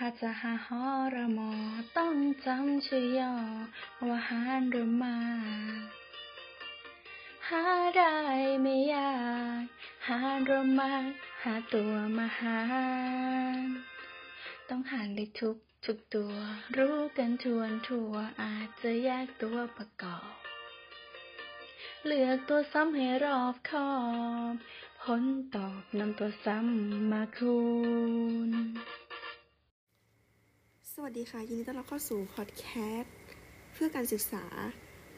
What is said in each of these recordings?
ถ้าจะหาฮอระมอต้องจำชื่อย่อว่าหารหรือมาหาได้ไม่ยากหารหรือมาหาตัวมาหารต้องหารเลขทุกทุกตัว รู้กันทวนทั่วอาจจะแยกตัวประกอบ เลือกตัวซ้ำให้รอบคอบผลตอบนำตัวซ้ำมาคูณ สวัสดีค่ะ ยินดีต้อนรับเข้าสู่พอดแคสต์เพื่อการศึกษา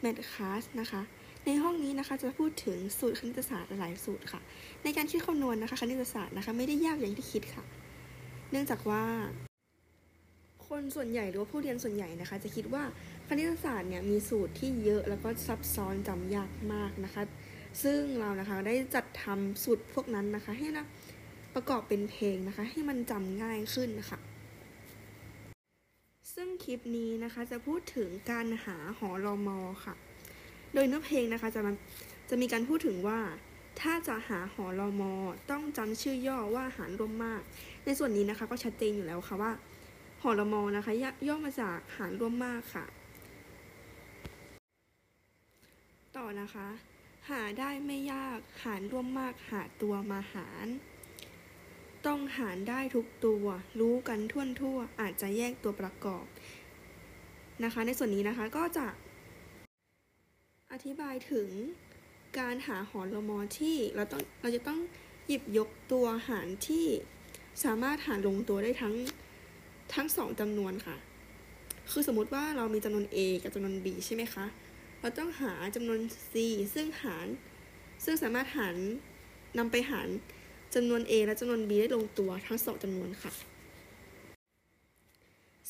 m a t h c l a s s นะคะ ในห้องนี้นะคะจะพูดถึงสูตรคณิตศาสตร์หลายสูตรค่ะ ในการคิดคำนวณนะคะคณิตศาสตร์นะคะไม่ได้ยากอย่างที่คิดค่ะ เนื่องจากว่า คนส่วนใหญ่หรือว่าผู้เรียนส่วนใหญ่นะคะ จะคิดว่าคณิตศาสตร์เนี่ยมีสูตรที่เยอะแล้วก็ซับซ้อนจำยากมากนะคะ ซึ่งเรานะคะได้จัดทำสูตรพวกนั้นนะคะ ให้นะประกอบเป็นเพลงนะคะ ให้มันจำง่ายขึ้นนะคะ คลิปนี้นะคะจะพูดถึงการหาหอรอมอค่ะ โดยเนื้อเพลงนะคะจะมันจะมีการพูดถึงว่า ถ้าจะหาหอรอมอต้องจำชื่อย่อว่าหารรวมมาก ในส่วนนี้นะคะก็ชัดเจนอยู่แล้วค่ะว่าหอรอมอนะคะย่ย่อมาจากหารร่วมมากค่ะ ต่อนะคะ หาได้ไม่ยากหารร่วมมากหาตัวมาหาร ต้องหารได้ทุกตัว รู้กันทั่วทั่วอาจจะแยกตัวประกอบนะคะ ในส่วนนี้นะคะก็จะ อธิบายถึงการหาหอรมอที่เราต้องเราจะต้องหยิบยกตัวหารที่สามารถหารลงตัวได้ทั้งทั้งสองจำนวนค่ะ คือสมมติว่าเรามีจำนวน a กับจำนวน b ใช่ไหมคะ เราต้องหาจำนวน c ซึ่งหาร ซึ่งสามารถหารนำไปหาร จำนวน a และจำนวน b ได้ลงตัวทั้งสองจำนวนค่ะ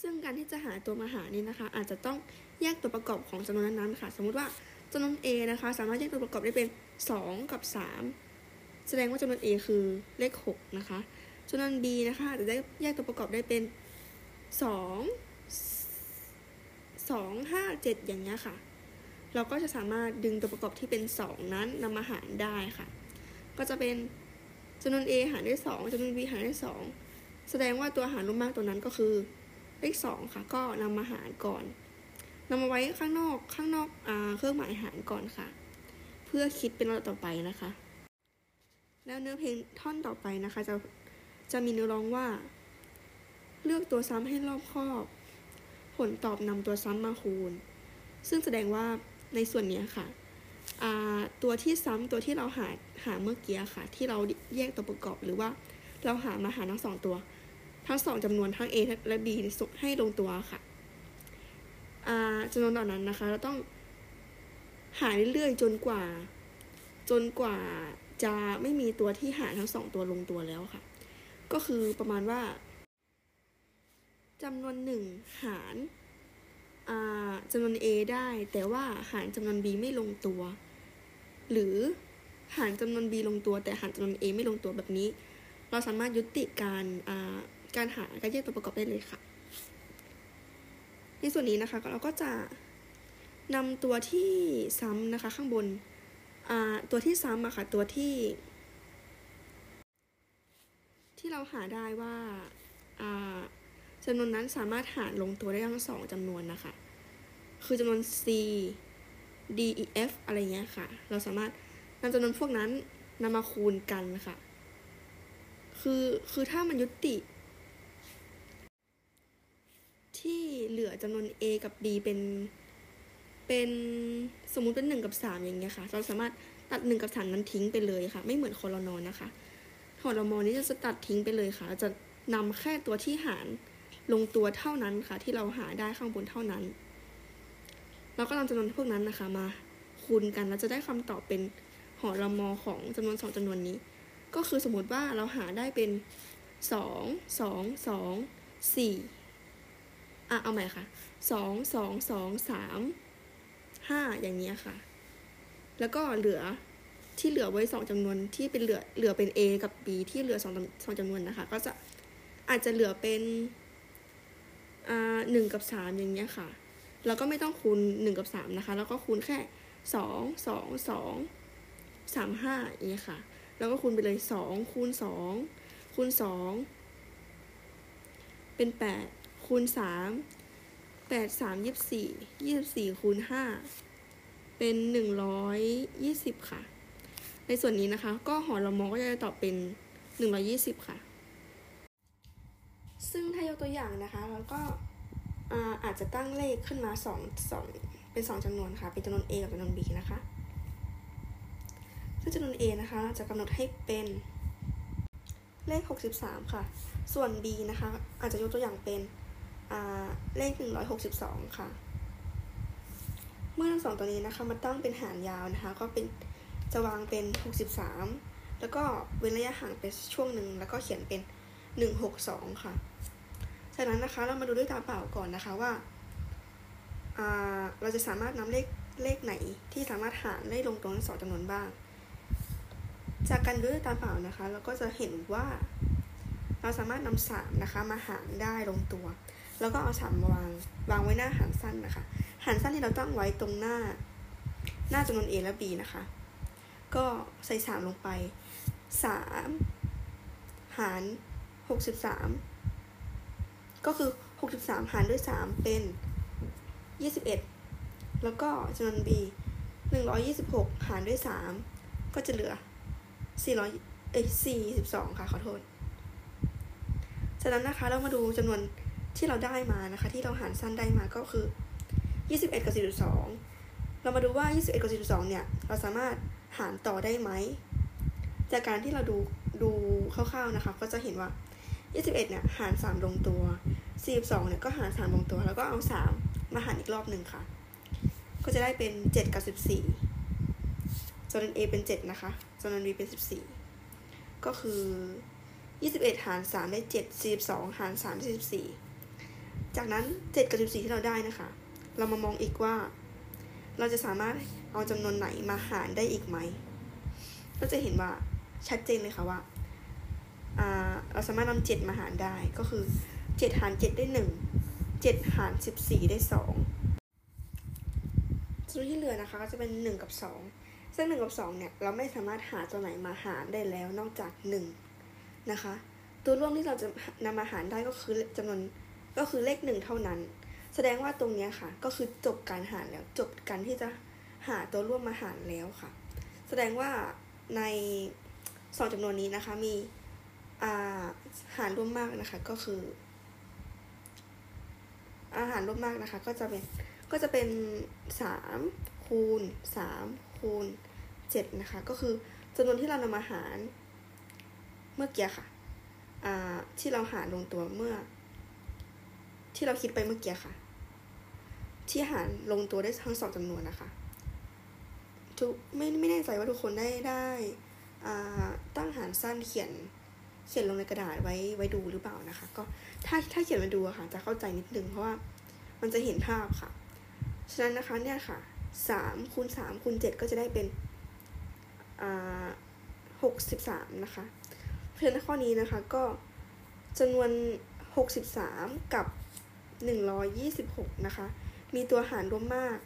ซึ่งการที่จะหาตัวมาหานี่นะคะ อาจจะต้องแยกตัวประกอบของจำนวนนั้นๆค่ะ สมมติว่าจำนวน a นะคะ สามารถแยกตัวประกอบได้เป็น 2 กับ 3 แสดงว่าจำนวน a คือเลข 6 นะคะจำนวน b นะคะอาจจะได้แยกตัวประกอบได้เป็น 2 2 5 7 อย่างเงี้ยค่ะ เราก็จะสามารถดึงตัวประกอบที่เป็น 2 นั้นนำมาหารได้ค่ะ ก็จะเป็น จำนวน a หารด้วย2จำนวน b หารด้วย2แสดงว่าตัวหารร่วมมากตัวนั้นก็คือเลข2ค่ะ ก็นำมาหารก่อนนำมาไว้ข้างนอกข้างนอกอเครื่องหมายหารก่อนค่ะ เพื่อคิดเป็นลำดับต่อไปนะคะ แล้วเนื้อเพลงท่อนต่อไปนะคะ จะจะมีเนื้อร้องว่า เลือกตัวซ้ำให้รอบครอบ ผลตอบนำตัวซ้ำมาคูณ ซึ่งแสดงว่าในส่วนนี้ค่ะ ตัวที่ซ้ำตัวที่เราหาหาเมื่อกี้ค่ะ ที่เราแยกตัวประกอบหรือว่าเราหามาหารทั้งสองตัว ทั้งสองจำนวนทั้ง a และ b ให้ลงตัวค่ะจำนวนเหล่านั้นนะคะ เราต้องหาเรื่อยๆจนกว่า จนกว่าจะไม่มีตัวที่หารทั้งสองตัวลงตัวแล้วค่ะ ก็คือประมาณว่าจำนวนหนึ่งหาร จำนวน a ได้ แต่ว่าหารจำนวน b ไม่ลงตัว หรือหารจำนวน b ลงตัว แต่หารจำนวน a ไม่ลงตัวแบบนี้ เราสามารถยุติการการหาการแยกตัวประกอบได้เลยค่ะ ในส่วนนี้นะคะเราก็จะนำตัวที่ซ้ำนะคะข้างบนตัวที่ซ้ำอะค่ะตัวที่ ที่เราหาได้ว่า จำนวนนั้นสามารถหารลงตัวได้ทั้งสองจำนวนนะคะ คือจำนวน c d e f อะไรเงี้ยค่ะ เราสามารถนำจำนวนพวกนั้นนำมาคูณกันค่ะ คือคือถ้ามันยุติ ที่เหลือจำนวน a กับ b เป็นเป็นสมมุติเป็นหนึ่งกับสามอย่างเงี้ยค่ะ เราสามารถตัดหนึ่งกับสามนั้นทิ้งไปเลยค่ะ ไม่เหมือนคอรนอนนะคะคอรมอนี้จะตัดทิ้งไปเลยค่ะจะนำแค่ตัวที่หาร ลงตัวเท่านั้นค่ะ ที่เราหาได้ข้างบนเท่านั้น เราก็นำจำนวนพวกนั้นนะคะมาคูณกันแล้วจะได้คำตอบเป็นหอรมอของจำนวนสองจำนวนนี้ ก็คือสมมติว่าเราหาได้เป็นสองสองสองสี่อะเอาใหม่ค่ะสองสองสองสามห้าอย่างนี้ค่ะ แล้วก็เหลือที่เหลือไว้สองจำนวนที่เป็นเหลือเหลือเป็น a กับ b ที่เหลือสองสองจำนวนนะคะ ก็จะอาจจะเหลือเป็น หนึ่งกับสามอย่างเงี้ยค่ะ เราก็ไม่ต้องคูณหนึ่งกับสามนะคะ แล้วก็คูณแค่สองสองสองสามห้าอย่างเงี้ยค่ะ แล้วก็คูณไปเลยสองคูณสองคูณสองเป็นแปดคูณสามแปดสามยี่สิบสี่ยี่สิบสี่คูณห้าเป็นหนึ่งร้อยยี่สิบค่ะ ในส่วนนี้นะคะ ก็หอละมอก็จะตอบเป็นหนึ่งร้อยี่สิบค่ะ ซึ่งถ้ายกตัวอย่างนะคะแล้วก็อาจจะตั้งเลขขึ้นมาสองสองเป็นสองจำนวนค่ะ เป็นจำนวน a กับจำนวน b นะคะ ซึ่งจำนวน a นะคะ จะกำหนดให้เป็นเลข 63 ค่ะ ส่วน b นะคะ อาจจะยกตัวอย่างเป็นเลข 162 ค่ะ เมื่อทั้งสองตัวนี้นะคะมาตั้งเป็นหารยาวนะคะ ก็เป็นจะวางเป็น 63 แล้วก็เว้นระยะห่างไปช่วงหนึ่งแล้วก็เขียนเป็น 162 ค่ะ จากนั้นนะคะเรามาดูด้วยตาเปล่าก่อนนะคะว่าเราจะสามารถนำเลขเลขไหนที่สามารถหารได้ลงตรงทั้งสองจำนวนบ้าง จากการดูด้วยตาเปล่านะคะ เราก็จะเห็นว่า เราสามารถนำสามนะคะมาหารได้ลงตัว แล้วก็เอาสามวางวางไว้หน้าหารสั้นนะคะ หารสั้นที่เราตั้งไว้ตรงหน้า หน้าจำนวน a และ b นะคะ ก็ใส่สามลงไปสามหาร หกสิบสามก็คือ 63 หารด้วย 3 เป็น 21 แล้วก็จำนวน b 126 หารด้วย 3 ก็จะเหลือ 400 เอ้ย42 ค่ะ ขอโทษ จากนั้นนะคะเรามาดูจำนวนที่เราได้มานะคะ ที่เราหารสั้นได้มาก็คือ 21 กับ 42 เรามาดูว่า 21 กับ 42 เนี่ย เราสามารถหารต่อได้ไหม จากการที่เราดูดูคร่าวๆนะคะ ก็จะเห็นว่า 21เนี่ยหาร 3 ลงตัว 42เนี่ยก็หาร 3 ลงตัว แล้วก็เอา 3 มาหารอีกรอบหนึ่งค่ะ ก็จะได้เป็น 7 กับ 14จำนวน a เป็น 7 นะคะจำนวน b เป็น 14 ก็คือ 21 หาร 3 ได้ 7 42 หาร 3 ได้ 14 จากนั้น 7 กับ 14 ที่เราได้นะคะ เรามามองอีกว่า เราจะสามารถเอาจำนวนไหนมาหารได้อีกไหม ก็จะเห็นว่าชัดเจนเลยค่ะว่า เราสามารถนำเจ็ดมาหารได้ก็คือเจ็ดหารเจ็ดได้หนึ่งเจ็ดหารสิบสี่ได้สองส่วนที่เหลือนะคะก็จะเป็นหนึ่งกับสองซึ่งหนึ่งกับสองเนี่ยเราไม่สามารถหาตัวไหนมาหารได้แล้วนอกจากหนึ่งนะคะ ตัวร่วมที่เราจะนำมาหารได้ก็คือจำนวนก็คือเลขหนึ่งเท่านั้น แสดงว่าตรงนี้ค่ะ ก็คือจบการหารแล้วจบการที่จะหาตัวร่วมมาหารแล้วค่ะ แสดงว่าในสองจำนวนนี้นะคะมี หารร่วมมากนะคะก็คือ อาหารร่วมมากนะคะ ก็จะเป็นก็จะเป็นสามคูณสามคูณเจ็ดนะคะ ก็คือจำนวนที่เรานำมาหารเมื่อกี้ค่ะที่เราหารลงตัวเมื่อ ที่เราคิดไปเมื่อกี้ค่ะ ที่หารลงตัวได้ทั้งสองจำนวนนะคะทุกไม่ไม่แน่ใจว่าทุกคนได้ได้ตั้งหารสั้นเขียน เขียนลงในกระดาษไว้ไว้ดูหรือเปล่านะคะ ก็ถ้าถ้าเขียนมาดูอะค่ะ จะเข้าใจนิดนึงเพราะว่ามันจะเห็นภาพค่ะ ฉะนั้นนะคะเนี่ยค่ะสามคูณสามคูณเจ็ดก็จะได้เป็นอ่าหกสิบสามนะคะเพราะฉะนั้นข้อนี้นะคะก็จำนวนหกสิบสามกับหนึ่งร้อยยี่สิบหกนะคะ มีตัวหารร่วมมาก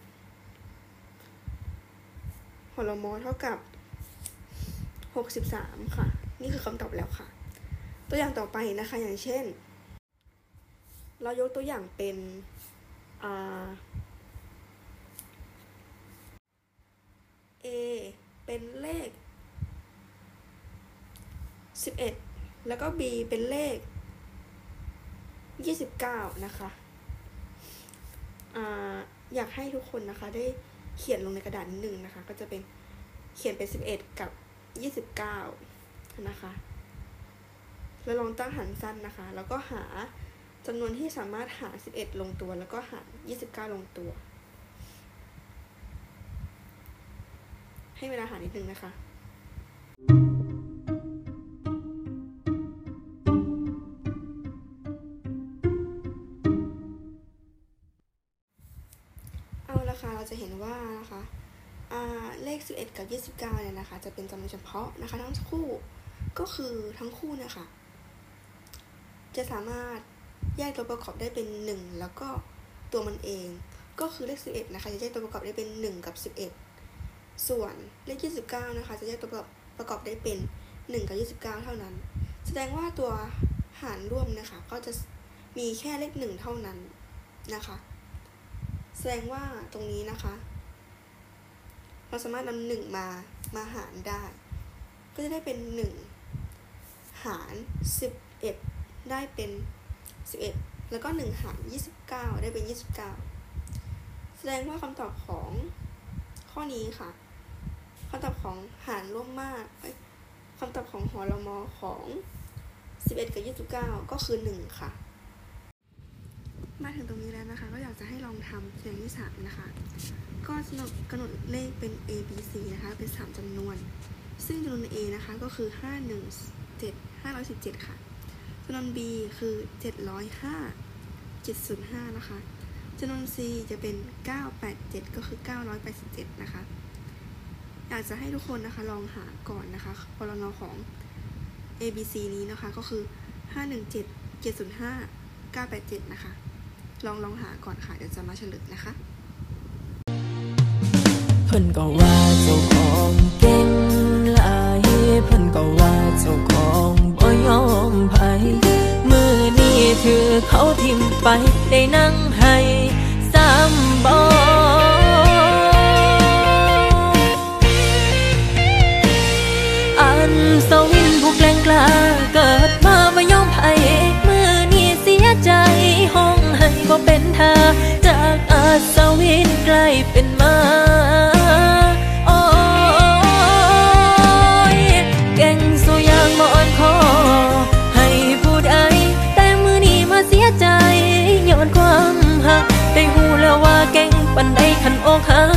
หอลมอเท่ากับหกสิบสามค่ะ นี่คือคำตอบแล้วค่ะ ตัวอย่างต่อไปนะคะ อย่างเช่น เรายกตัวอย่างเป็น a เป็นเลข 11 แล้วก็ b เป็นเลข 29 นะคะออยากให้ทุกคนนะคะได้เขียนลงในกระดาษนิดนึงนะคะ ก็จะเป็นเขียนเป็น 11 กับ 29 นะคะ แล้วลองตั้งหารสั้นนะคะ แล้วก็หาจำนวนที่สามารถหา11 ลงตัว แล้วก็หา29 ลงตัว ให้เวลาหานิดนึงนะคะเอาละค่ะเราจะเห็นว่านะคะเลข 11 กับ 29 เนี่ยนะคะ จะเป็นจำนวนเฉพาะนะคะ ทั้งคู่ก็คือทั้งคู่นะคะ จะสามารถแยกตัวประกอบได้เป็น 1 แล้วก็ตัวมันเอง ก็คือเลข 11 นะคะ จะแยกตัวประกอบได้เป็น 1 กับ 11 ส่วนเลข 29 นะคะ จะแยกตัวประกอบได้เป็น 1 กับ 29 เท่านั้น แสดงว่าตัวหารร่วมนะคะ ก็จะมีแค่เลขหนึ่งเท่านั้นนะคะ แสดงว่าตรงนี้นะคะ เราสามารถนำหนึ่งมามาหารได้ ก็จะได้เป็นหนึ่งหารสิบเอ็ด ได้เป็นสิบเอ็ดแล้วก็หนึ่งหารยี่สิบเก้าได้เป็นยี่สิบเก้าแสดงว่าคำตอบของข้อนี้ค่ะคำตอบของหารร่วมมากคำตอบของหอรมอของสิบเอ็ดกับยี่สิบเก้าก็คือหนึ่งค่ะ มาถึงตรงนี้แล้วนะคะ ก็อยากจะให้ลองทำเสียงที่สามนะคะ ก็กำหนดกำหนดเลขเป็น a b c นะคะ เป็นสามจำนวน ซึ่งจำนวน a นะคะ ก็คือห้าหนึ่งเจ็ดห้าร้อยสิบเจ็ดค่ะ จำนวน b คือเจ็ดร้อยห้าเจ็ดศูนย์ห้านะคะจำนวน c จะเป็นเก้าแปดเจ็ดก็คือเก้าร้อยแปดสิบเจ็ดนะคะ อยากจะให้ทุกคนนะคะลองหาก่อนนะคะพลงของ a b c นี้นะคะก็คือห้าหนึ่งเจ็ดเจ็ดศูนย์ห้าเก้าแปดเจ็ดนะคะ ลองลองหาก่อนค่ะ เดี๋ยวจะมาเฉลยนะคะเพิ่นก็ว่าเจ้าของเก่งหลายเพิ่นก็ว่าเจ้าของ ยอมไผมือนี้ถือเขาทิมไปได้นั่งให้ซ้ำบ่อันสวินผู้แกล้งกล้าเกิดมาบ่ยอมไผมือนี้เสียใจห้องให้บ่เป็นท่าจากอาสวินกลายเป็นมา ขั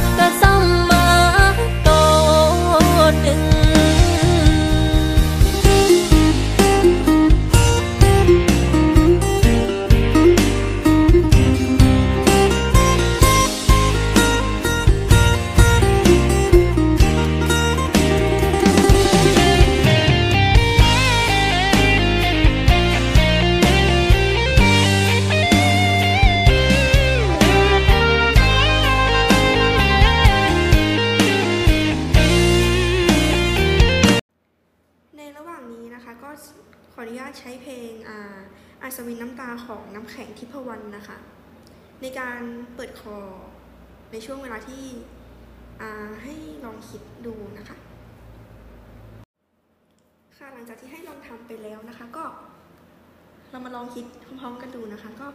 ทิพวรรณนะคะ ในการเปิดคอในช่วงเวลาที่ให้ลองคิดดูนะคะ ค่ะหลังจากที่ให้ลองทำไปแล้วนะคะ ก็เรามาลองคิดพร้อมๆกันดูนะคะ ก็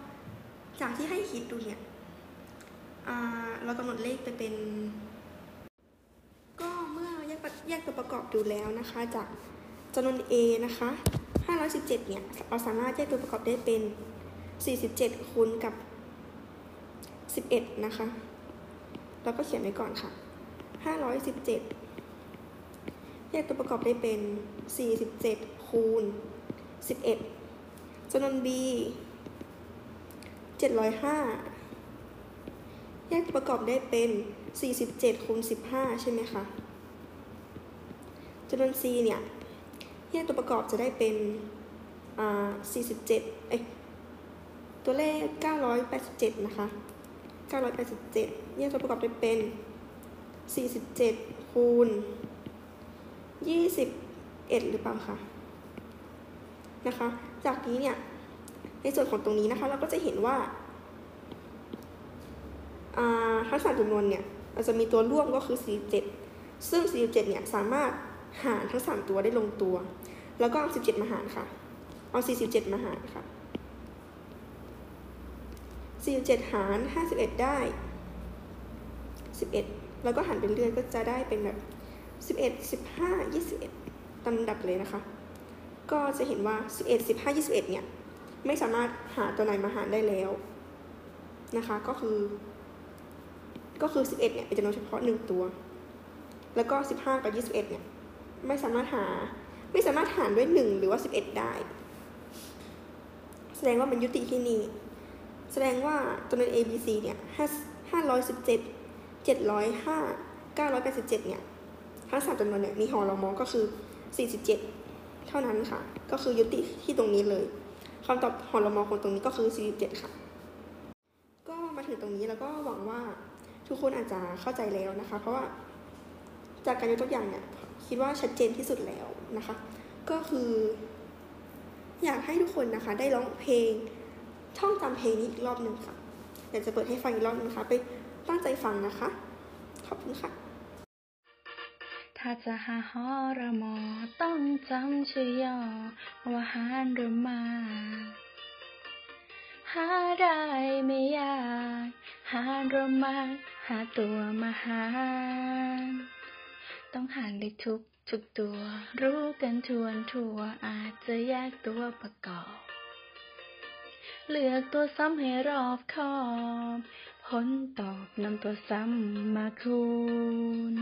จากที่ให้คิดดูเนี่ยเรากำหนดเลขไปเป็น ก็เมื่อแยกประแยกตัวประกอบดูแล้วนะคะ จากจำนวน A นะคะ517เนี่ยเราสามารถแยกตัวประกอบได้เป็น 47คูณกับ 11 นะคะเราก็เขียนไว้ก่อนค่ะ 517 แยกตัวประกอบได้เป็น 47คูณ11จำนวน B 705 แยกตัวประกอบได้เป็น 47คูณ15 ใช่ไหมคะจำนวน C เนี่ย แยกตัวประกอบจะได้เป็นอ่า47เอ้ย ตัวเลข 987 นะคะ 987แยกตัวประกอบได้เป็น 47 คูณ 21 หรือเปล่าคะนะคะ จากนี้เนี่ย ในส่วนของตรงนี้นะคะ เราก็จะเห็นว่าอ่าทั้งสามจำนวนเนี่ยเราจะมีตัวร่วมก็คือ 47 ซึ่ง 47 เนี่ย สามารถหารทั้ง 3 ตัวได้ลงตัว แล้วก็เอา 17 มาหารค่ะ เอา 47 มาหารค่ะ 47 หาร 51 ได้ 11 แล้วก็หารเป็นเรือยก็จะได้เป็นแบบ 11 15 21ตามลำดับเลยนะคะ ก็จะเห็นว่า 11 15 21 เนี่ย ไม่สามารถหาตัวไหนมาหารได้แล้วนะคะ ก็คือ ก็คือ 11 เนี่ยเป็นจำนวนเฉพาะ 1 ตัว แล้วก็ 15 กับ 21 เนี่ย ไม่สามารถหา ไม่สามารถหารด้วย 1 หรือว่า 11 ได้ แสดงว่ามันยุติที่นี่ แสดงว่าจำนวน A B C เนี่ย517 705 987เนี่ยทั้งสามจำนวนเนี่ยมีหอรมอก็คือ 47 เท่านั้นค่ะ ก็คือยุติที่ตรงนี้เลยคำตอบหอรมอของตรงนี้ก็คือ 47 ค่ะ ก็มาถึงตรงนี้แล้วก็หวังว่าทุกคนอาจจะเข้าใจแล้วนะคะ เพราะว่าจากการยกตัวอย่างเนี่ยคิดว่าชัดเจนที่สุดแล้วนะคะ ก็คือ อยากให้ทุกคนนะคะได้ร้องเพลง ท่องจำเพลงนี้อีกรอบหนึ่งค่ะเดี๋ยวจะเปิดให้ฟังอีกรอบหนึงนะคะไปตั้งใจฟังนะคะ ขอบคุณค่ะ ถ้าจะหาฮอระมอต้องจำชื่อย่อว่าหารหรือมาหาได้ไม่ยากหารหรือมาหาตัวมาหา ต้องหารเลขทุกทุกตัว รู้กันทวนทั่วอาจจะแยกตัวประกอบ เลือกตัวซ้ำให้รอบคอบ ผลตอบนำตัวซ้ำมาคูณ